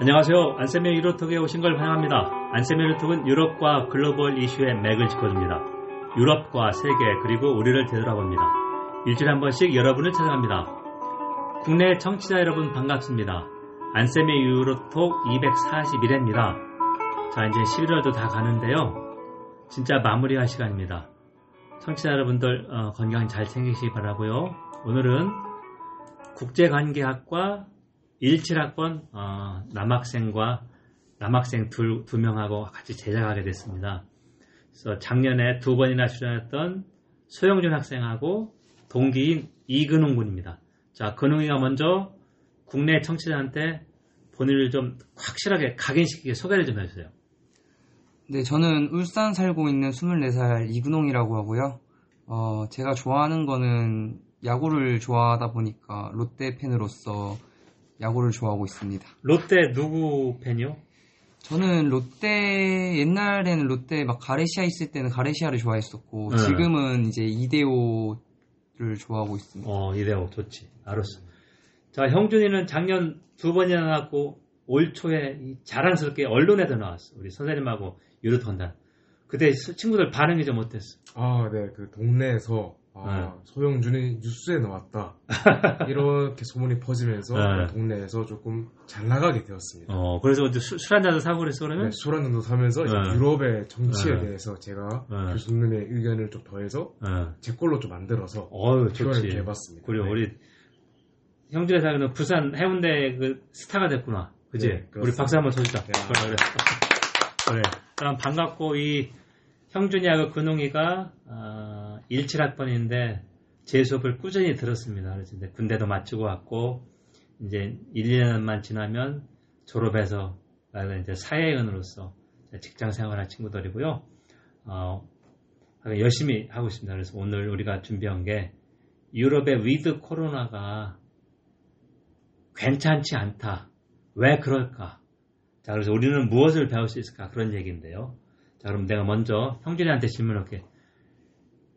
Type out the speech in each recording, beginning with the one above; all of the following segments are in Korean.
안녕하세요. 안쌤의 유로톡에 오신 걸 환영합니다. 안쌤의 유로톡은 유럽과 글로벌 이슈의 맥을 짚어줍니다. 유럽과 세계 그리고 우리를 되돌아봅니다. 일주일에 한 번씩 여러분을 찾아갑니다. 국내 청취자 여러분 반갑습니다. 안쌤의 유로톡 241회입니다. 자 이제 11월도 다 가는데요. 진짜 마무리할 시간입니다. 청취자 여러분들 어, 건강 잘 챙기시기 바라고요. 오늘은 국제관계학과 17학번 어, 남학생과 남학생 두, 두 명하고 같이 제작하게 됐습니다. 그래서 작년에 두 번이나 출연했던 소영준 학생하고 동기인 이근홍 군입니다. 자, 근홍이가 먼저 국내 청취자한테 본인을 좀 확실하게 각인시키게 소개를 좀 해주세요. 네, 저는 울산 살고 있는 24살 이근홍이라고 하고요. 어, 제가 좋아하는 거는 야구를 좋아하다 보니까 롯데 팬으로서 야구를 좋아하고 있습니다. 롯데 누구 팬이요? 저는 롯데 옛날에는 롯데 막 가레시아 있을 때는 가레시아를 좋아했었고 네. 지금은 이제 이대호를 좋아하고 있습니다. 어, 이대호 좋지. 알았어. 자, 형준이는 작년 두 번이나 나왔고 올 초에 이 자랑스럽게 언론에도 나왔어. 우리 선생님하고 유로톤단. 그때 스- 친구들 반응이 좀 어땠어? 아, 네, 그 동네에서 아, 네. 소영준이 뉴스에 나왔다. 이렇게 소문이 퍼지면서 네. 동네에서 조금 잘 나가게 되었습니다. 어, 그래서 이제 술, 술 한잔도 사고 그랬어, 그러면? 네, 술 한 잔도 사면서 네. 유럽의 정치에 네. 대해서 제가 네. 교수님의 의견을 좀 더해서 어. 제 걸로 좀 만들어서 어유 좋지. 해봤습니다. 그리고 네. 우리 형준의 사는 부산 해운대 그 스타가 됐구나. 그지? 네, 우리. 박수 한번 쳐주자. 야. 그래, 그래. 그래. 그럼 반갑고 이 형준이하고 근홍이가 어, 17학번인데 제 수업을 꾸준히 들었습니다. 그래서 이제 군대도 마치고 왔고 이제 1, 2년만 지나면 졸업해서 나는 이제 사회인으로서 직장 생활할 친구들이고요. 어, 열심히 하고 있습니다. 그래서 오늘 우리가 준비한 게 유럽의 위드 코로나가 괜찮지 않다. 왜 그럴까? 자, 그래서 우리는 무엇을 배울 수 있을까? 그런 얘기인데요. 자, 그럼 내가 먼저 형준이한테 질문할게.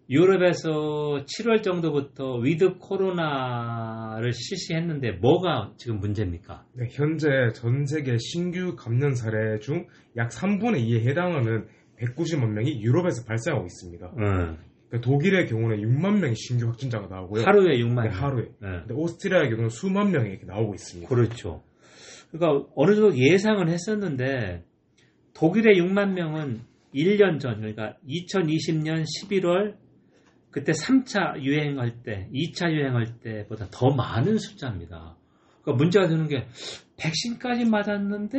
유럽에서 7월 정도부터 위드 코로나를 실시했는데 뭐가 지금 문제입니까? 네, 현재 전 세계 신규 감염 사례 중 약 3분의 2에 해당하는 190만 명이 유럽에서 발생하고 있습니다. 응. 그러니까 독일의 경우는 6만 명의 신규 확진자가 나오고요. 하루에 6만 네, 명. 하루에. 네. 근데 오스트리아의 경우는 수만 명이 이렇게 나오고 있습니다. 그렇죠. 그러니까 어느 정도 예상은 했었는데 독일의 6만 명은 1년 전, 그러니까 2020년 11월 그때 3차 유행할 때, 2차 유행할 때보다 더 많은 숫자입니다. 그러니까 문제가 되는 게 백신까지 맞았는데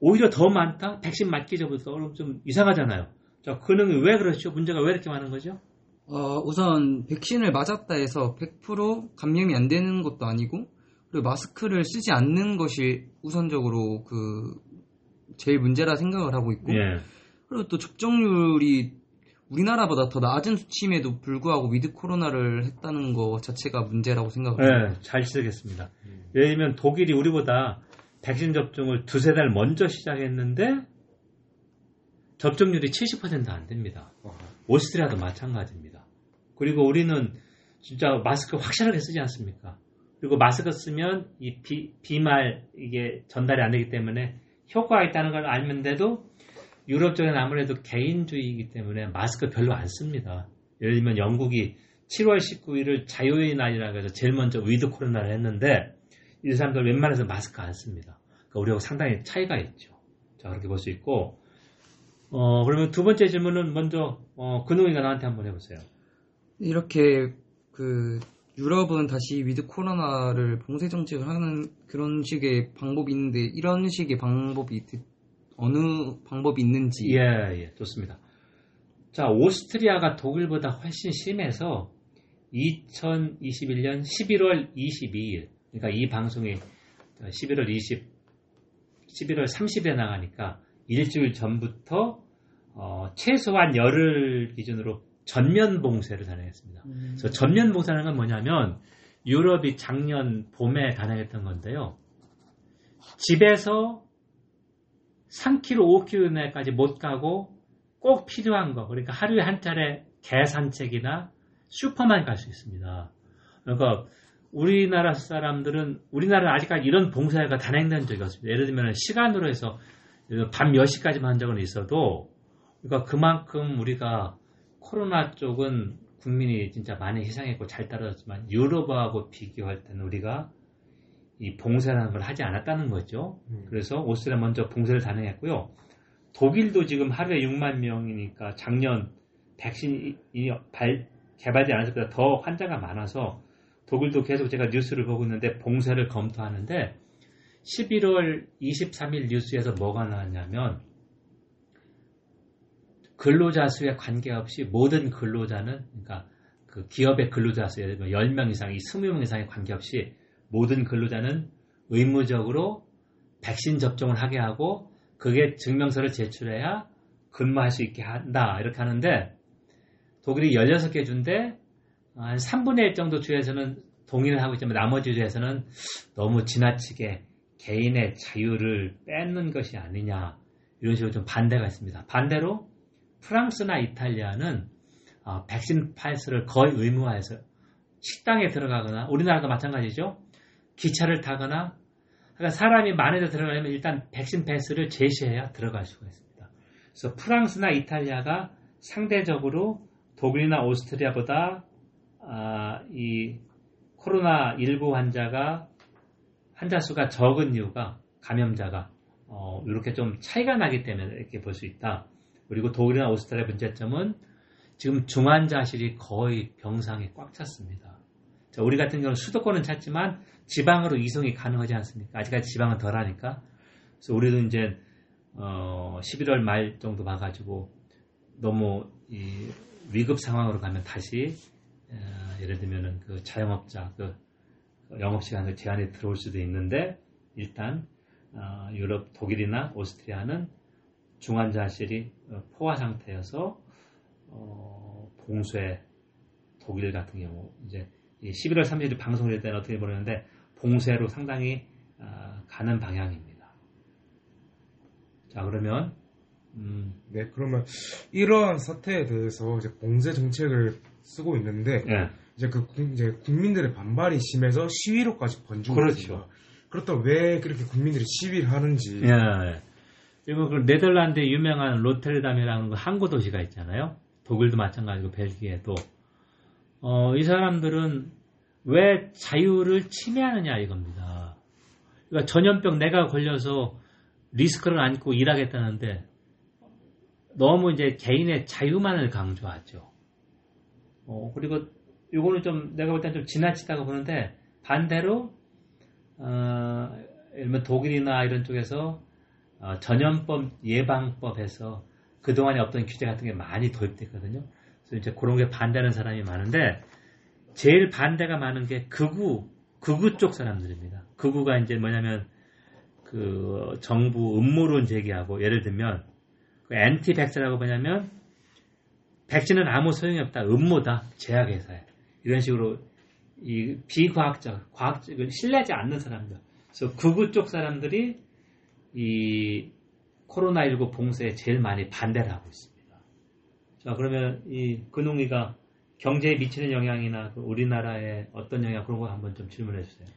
오히려 더 많다? 백신 맞기 전부터 좀 이상하잖아요. 자, 그는 왜 그렇죠? 문제가 왜 이렇게 많은 거죠? 어, 우선 백신을 맞았다 해서 100% 감염이 안 되는 것도 아니고 그리고 마스크를 쓰지 않는 것이 우선적으로 그 제일 문제라 생각을 하고 있고 예. 그리고 또 접종률이 우리나라보다 더 낮은 수치임에도 불구하고 위드 코로나를 했다는 것 자체가 문제라고 생각합니다. 네, 잘 시작했습니다. 예를 들면 독일이 우리보다 백신 접종을 두세 달 먼저 시작했는데 접종률이 70%안 됩니다. 어, 오스트리아도 마찬가지입니다. 그리고 우리는 진짜 마스크 확실하게 쓰지 않습니까? 그리고 마스크 쓰면 이 비, 비말 이게 전달이 안 되기 때문에 효과가 있다는 걸 알면서도 유럽 쪽은 아무래도 개인주의이기 때문에 마스크 별로 안 씁니다. 예를 들면 영국이 7월 19일을 자유의 날이라고 해서 제일 먼저 위드 코로나를 했는데 이 사람들 웬만해서 마스크 안 씁니다. 그러니까 우리하고 상당히 차이가 있죠. 자 그렇게 볼 수 있고 어 그러면 두 번째 질문은 먼저 어, 근홍이가 나한테 한번 해보세요. 이렇게 그 유럽은 다시 위드 코로나를 봉쇄 정책을 하는 그런 식의 방법이 있는데 이런 식의 방법이 드- 어느 방법이 있는지 예, 예, 좋습니다. 자, 오스트리아가 독일보다 훨씬 심해서 2021년 11월 22일, 그러니까 이 방송이 11월 20, 11월 30일에 나가니까 일주일 전부터 어, 최소한 열흘 기준으로 전면 봉쇄를 단행했습니다. 그래서 전면 봉쇄라는 건 뭐냐면 유럽이 작년 봄에 단행했던 건데요. 집에서 3km, 5km 내까지 못 가고 꼭 필요한 거, 그러니까 하루에 한 차례 개 산책이나 슈퍼만 갈 수 있습니다. 그러니까 우리나라 사람들은 우리나라는 아직까지 이런 봉사가 단행된 적이 없습니다. 예를 들면 시간으로 해서 밤몇 시까지만 한 적은 있어도 그러니까 그만큼 우리가 코로나 쪽은 국민이 진짜 많이 희생했고 잘 따라졌지만 유럽하고 비교할 때는 우리가 이 봉쇄라는 걸 하지 않았다는 거죠. 음. 그래서 오스트리아 먼저 봉쇄를 단행했고요. 독일도 지금 하루에 6만 명이니까 작년 백신이 발, 개발되지 않았을 때보다 더 환자가 많아서 독일도 계속 제가 뉴스를 보고 있는데 봉쇄를 검토하는데 11월 23일 뉴스에서 뭐가 나왔냐면 근로자 수에 관계없이 모든 근로자는 그러니까 그 기업의 근로자 수 예를 들면 10명 이상, 이 20명 이상에 관계없이 모든 근로자는 의무적으로 백신 접종을 하게 하고 그게 증명서를 제출해야 근무할 수 있게 한다. 이렇게 하는데 독일이 16개 주인데 한 3분의 1 정도 주에서는 동의를 하고 있지만 나머지 주에서는 너무 지나치게 개인의 자유를 뺏는 것이 아니냐 이런 식으로 좀 반대가 있습니다. 반대로 프랑스나 이탈리아는 어, 백신 파스를 거의 의무화해서 식당에 들어가거나 우리나라도 마찬가지죠. 기차를 타거나 그러니까 사람이 많은 데 들어가려면 일단 백신 패스를 제시해야 들어갈 수가 있습니다. 그래서 프랑스나 이탈리아가 상대적으로 독일이나 오스트리아보다 아, 이 코로나 19 환자가 환자 수가 적은 이유가 감염자가 어, 이렇게 좀 차이가 나기 때문에 이렇게 볼 수 있다. 그리고 독일이나 오스트리아 문제점은 지금 중환자실이 거의 병상에 꽉 찼습니다. 자, 우리 같은 경우는 수도권은 찼지만 지방으로 이송이 가능하지 않습니까? 아직까지 지방은 덜하니까. 그래서 우리도 이제 어, 11월 말 정도 봐가지고 너무 이 위급 상황으로 가면 다시 어, 예를 들면은 그 자영업자 그 영업 시간을 제한이 들어올 수도 있는데 일단 어, 유럽 독일이나 오스트리아는 중환자실이 어, 포화 상태여서 어, 봉쇄 독일 같은 경우 이제 11월 30일 방송될 때는 어떻게 모르는데 봉쇄로 상당히 어, 가는 방향입니다. 자 그러면 음, 네, 그러면 이러한 사태에 대해서 이제 봉쇄 정책을 쓰고 있는데 예, 이제 그 국- 이제 국민들의 반발이 심해서 시위로까지 번지고 그렇죠. 있습니다. 그렇다면 왜 그렇게 국민들이 시위를 하는지 예, 예. 그리고 그 네덜란드의 유명한 로테르담이라는 그 항구 도시가 있잖아요. 독일도 마찬가지고 벨기에도 어, 이 사람들은 왜 자유를 침해하느냐 이겁니다. 그러니까 전염병 내가 걸려서 리스크를 안고 일하겠다는데 너무 이제 개인의 자유만을 강조하죠. 어, 그리고 이거는 좀 내가 볼 땐 좀 지나치다고 보는데 반대로 어, 예를 들면 독일이나 이런 쪽에서 어, 전염법 예방법에서 그동안에 없던 규제 같은 게 많이 도입됐거든요. 이제 그런 게 반대하는 사람이 많은데 제일 반대가 많은 게 극우 극우 쪽 사람들입니다. 극우가 이제 뭐냐면 그 정부 음모론 제기하고 예를 들면 그 엔티 백스라고 뭐냐면 백신은 아무 소용이 없다 음모다 제약회사에 이런 식으로 이 비과학적 과학적을 신뢰하지 않는 사람들 그래서 극우 쪽 사람들이 이 코로나19 봉쇄에 제일 많이 반대를 하고 있습니다. 자, 그러면 이 근홍이가 경제에 미치는 영향이나 그 우리나라에 어떤 영향 그런 거 한번 좀 질문해 주세요.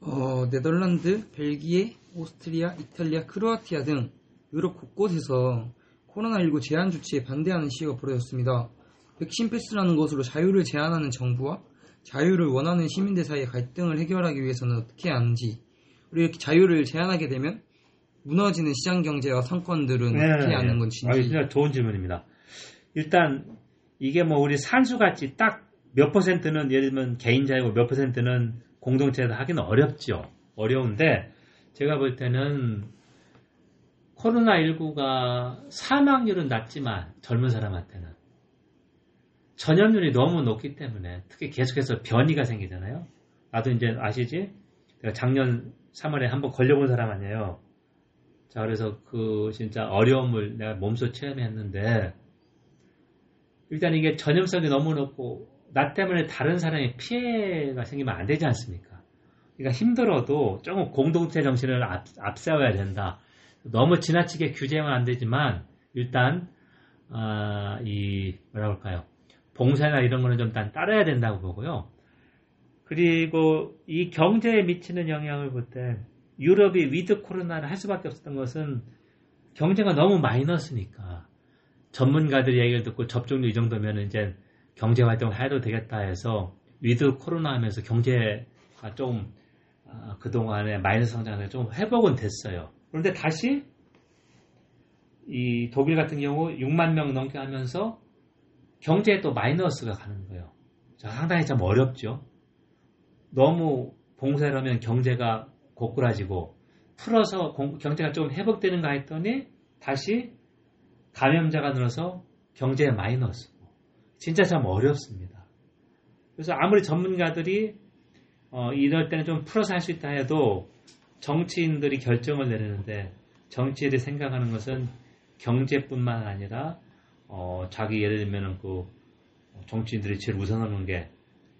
어, 네덜란드, 벨기에, 오스트리아, 이탈리아, 크로아티아 등 유럽 곳곳에서 코로나19 제한 조치에 반대하는 시위가 벌어졌습니다. 백신 패스라는 것으로 자유를 제한하는 정부와 자유를 원하는 시민들 사이의 갈등을 해결하기 위해서는 어떻게 하는지 그리고 이렇게 자유를 제한하게 되면 무너지는 시장 경제와 상권들은 어떻게 하는 건지 아, 진짜 좋은 질문입니다. 일단 이게 뭐 우리 산수같이 딱 몇 퍼센트는 예를 들면 개인 자유고 몇 퍼센트는 공동체에서 하기는 어렵죠. 어려운데 제가 볼 때는 코로나19가 사망률은 낮지만 젊은 사람한테는 전염률이 너무 높기 때문에 특히 계속해서 변이가 생기잖아요. 나도 이제 아시지? 내가 작년 3월에 한번 걸려본 사람 아니에요. 자, 그래서 그 진짜 어려움을 내가 몸소 체험했는데 일단 이게 전염성이 너무 높고 나 때문에 다른 사람이 피해가 생기면 안 되지 않습니까? 그러니까 힘들어도 조금 공동체 정신을 앞, 앞세워야 된다. 너무 지나치게 규제하면 안 되지만 일단 아, 이 뭐라 그럴까요? 봉쇄나 이런 거는 좀 따라야 된다고 보고요. 그리고 이 경제에 미치는 영향을 볼 때 유럽이 위드 코로나를 할 수밖에 없었던 것은 경제가 너무 마이너스니까 전문가들이 얘기를 듣고 접종률 이 정도면 이제 경제 활동을 해도 되겠다 해서 위드 코로나 하면서 경제가 좀 아, 그동안에 마이너스 성장에 좀 회복은 됐어요. 그런데 다시 이 독일 같은 경우 6만 명 넘게 하면서 경제에 또 마이너스가 가는 거예요. 상당히 좀 어렵죠. 너무 봉쇄를 하면 경제가 고꾸라지고 풀어서 경제가 좀 회복되는가 했더니 다시 감염자가 늘어서 경제에 마이너스. 진짜 참 어렵습니다. 그래서 아무리 전문가들이 어, 이럴 때는 좀 풀어서 할 수 있다 해도 정치인들이 결정을 내리는데 정치인들이 생각하는 것은 경제뿐만 아니라 어, 자기 예를 들면 그 정치인들이 제일 우선하는 게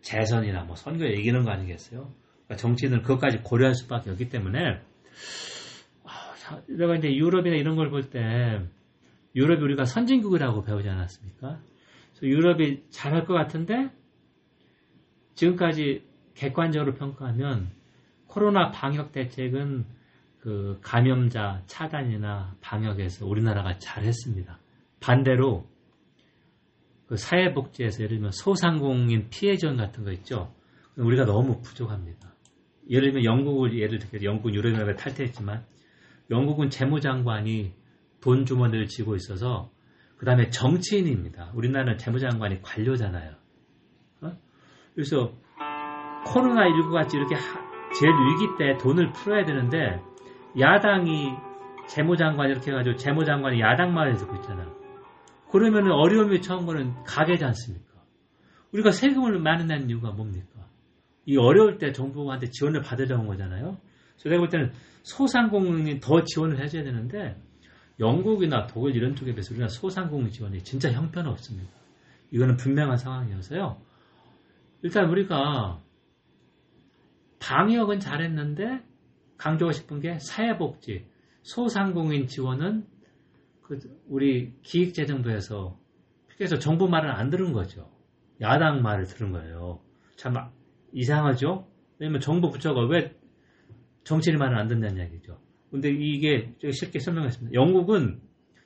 재선이나 뭐 선거에 이기는 거 아니겠어요? 그러니까 정치인은 그것까지 고려할 수밖에 없기 때문에 아, 이제 유럽이나 이런 걸 볼 때 유럽이 우리가 선진국이라고 배우지 않았습니까? 유럽이 잘할 것 같은데 지금까지 객관적으로 평가하면 코로나 방역 대책은 그 감염자 차단이나 방역에서 우리나라가 잘했습니다. 반대로 그 사회복지에서 예를 들면 소상공인 피해 지원 같은 거 있죠. 우리가 너무 부족합니다. 예를 들면 영국을 예를 들면 영국 유럽연합에 탈퇴했지만 영국은 재무장관이 돈 주머니를 쥐고 있어서 그 다음에 정치인입니다. 우리나라는 재무장관이 관료잖아요. 어? 그래서 코로나19 같이 이렇게 제일 위기 때 돈을 풀어야 되는데 야당이 재무장관 이렇게 해가지고 재무장관이 야당 말을 듣고 있잖아. 그러면 어려움이 처음 거는 가게지 않습니까? 우리가 세금을 많이 내는 이유가 뭡니까? 이 어려울 때 정부한테 지원을 받으려는 거잖아요. 그래서 내가 볼 때는 소상공인이 더 지원을 해줘야 되는데 영국이나 독일 이런 쪽에 비해서 우리나라 소상공인 지원이 진짜 형편없습니다. 이거는 분명한 상황이어서요. 일단 우리가 방역은 잘했는데 강조하고 싶은 게 사회복지, 소상공인 지원은 그 우리 기획재정부에서 그래서 정부 말을 안 들은 거죠. 야당 말을 들은 거예요. 참 이상하죠? 왜냐면 정부 부처가 왜 정치인 말을 안 듣냐는 얘기죠. 근데 이게 쉽게 설명했습니다. 영국은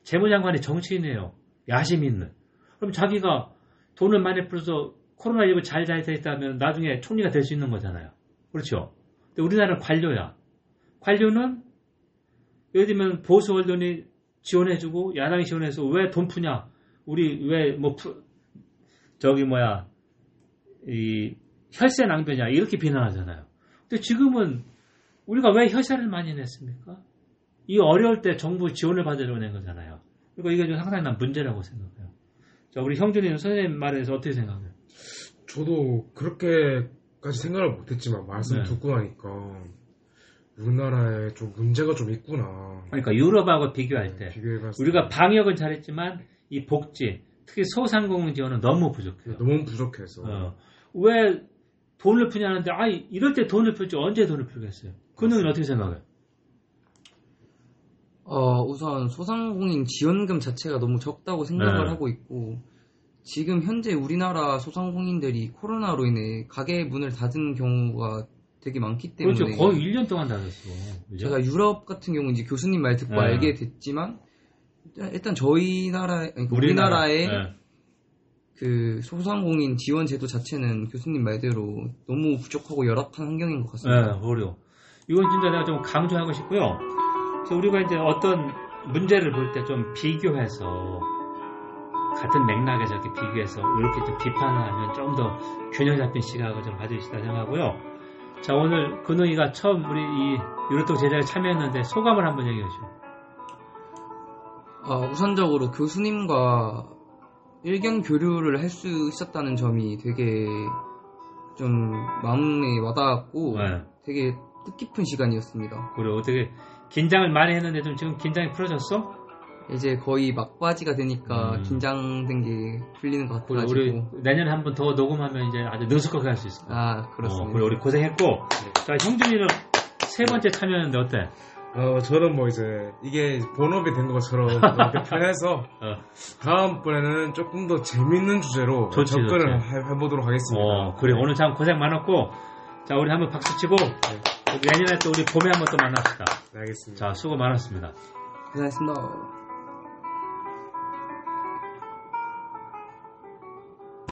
재무장관이 정치인이에요. 야심 있는. 그럼 자기가 돈을 많이 풀어서 코로나19 잘잘 됐다면 나중에 총리가 될 수 있는 거잖아요. 그렇죠? 근데 우리나라는 관료야. 관료는 예를 들면 보수 언론이 지원해주고 야당이 지원해서 왜 돈 푸냐? 우리 왜 뭐 저기 뭐야 이 혈세 낭비냐 이렇게 비난하잖아요. 근데 지금은 우리가 왜 혈세를 많이 냈습니까? 이 어려울 때 정부 지원을 받으려고 낸 거잖아요. 그러니까 이게 좀 상당히 난 문제라고 생각해요. 자, 우리 형준이는 선생님 말에서 어떻게 생각해요? 저도 그렇게까지 생각을 못했지만 말씀 네. 듣고 나니까 우리나라에 좀 문제가 좀 있구나. 그러니까 유럽하고 비교할 때 우리가 방역은 잘했지만 이 복지, 특히 소상공인 지원은 너무 부족해요. 너무 부족해서. 어. 왜 돈을 푸냐는데 아 이럴 때 돈을 풀지 언제 돈을 풀겠어요? 그는 어떻게 생각해요? 어, 우선 소상공인 지원금 자체가 너무 적다고 생각을 네. 하고 있고 지금 현재 우리나라 소상공인들이 코로나로 인해 가게 문을 닫은 경우가 되게 많기 때문에 그렇죠. 거의 1년 동안 닫았어. 그죠? 제가 유럽 같은 경우 이제 교수님 말 듣고 네. 알게 됐지만 일단 저희 나라 그러니까 우리나라, 우리나라의 네. 그 소상공인 지원 제도 자체는 교수님 말대로 너무 부족하고 열악한 환경인 것 같습니다. 네, 어려. 이건 진짜 내가 좀 강조하고 싶고요. 그래서 우리가 이제 어떤 문제를 볼 때 좀 비교해서 같은 맥락에서 이렇게 비교해서 이렇게 좀 비판을 하면 좀 더 균형 잡힌 시각을 좀 가지시다 생각하고요. 자, 오늘 근홍이가 처음 우리 이 유로톡 제작에 참여했는데 소감을 한번 얘기해 주시죠. 어, 우선적으로 교수님과 일견 교류를 할 수 있었다는 점이 되게 좀 마음에 와닿았고 네. 되게 뜻깊은 시간이었습니다. 그래 어떻게 긴장을 많이 했는데 좀 지금 긴장이 풀어졌어? 이제 거의 막바지가 되니까 음. 긴장된 게 풀리는 것 같아요. 우리 내년에 한 번 더 녹음하면 이제 아주 능숙하게 할 수 있을 거야. 아 그렇습니다. 어, 그래 우리 고생했고 네. 자 형준이는 세 번째 참여했는데 어때? 어 저는 뭐 이제 이게 본업이 된 것처럼 이렇게 편해서 어. 다음번에는 조금 더 재밌는 주제로 좋지, 접근을 좋지. 해, 보도록 하겠습니다. 어, 그래 오늘 참 고생 많았고 자, 우리 한번 박수 치고 우리 내년에 또 우리 봄에 한번 또 만납시다. 네, 알겠습니다. 자, 수고 많았습니다. 고생했습니다.